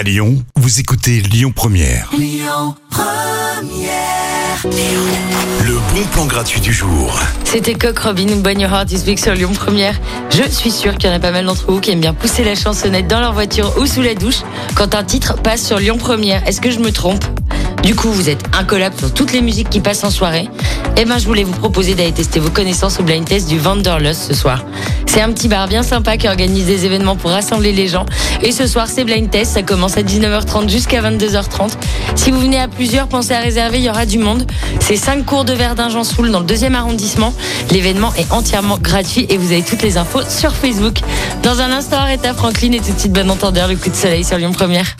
À Lyon, vous écoutez Lyon Première. Le bon plan gratuit du jour. C'était Coq Robin ou Bonne Your Heart This Week sur Lyon Première. Je suis sûre qu'il y en a pas mal d'entre vous qui aiment bien pousser la chansonnette dans leur voiture ou sous la douche quand un titre passe sur Lyon Première. Est-ce que je me trompe? Du coup, vous êtes incollable sur toutes les musiques qui passent en soirée. Eh ben, je voulais vous proposer d'aller tester vos connaissances au blind test du Wanderlust ce soir. C'est un petit bar bien sympa qui organise des événements pour rassembler les gens. Et ce soir, c'est blind test. Ça commence à 19h30 jusqu'à 22h30. Si vous venez à plusieurs, pensez à réserver. Il y aura du monde. C'est 5 cours de Verdun-Jean-Soul dans le deuxième arrondissement. L'événement est entièrement gratuit et vous avez toutes les infos sur Facebook. Dans un instant, Aretha Franklin et tout de suite, bon entendeur, le coup de soleil sur Lyon Première.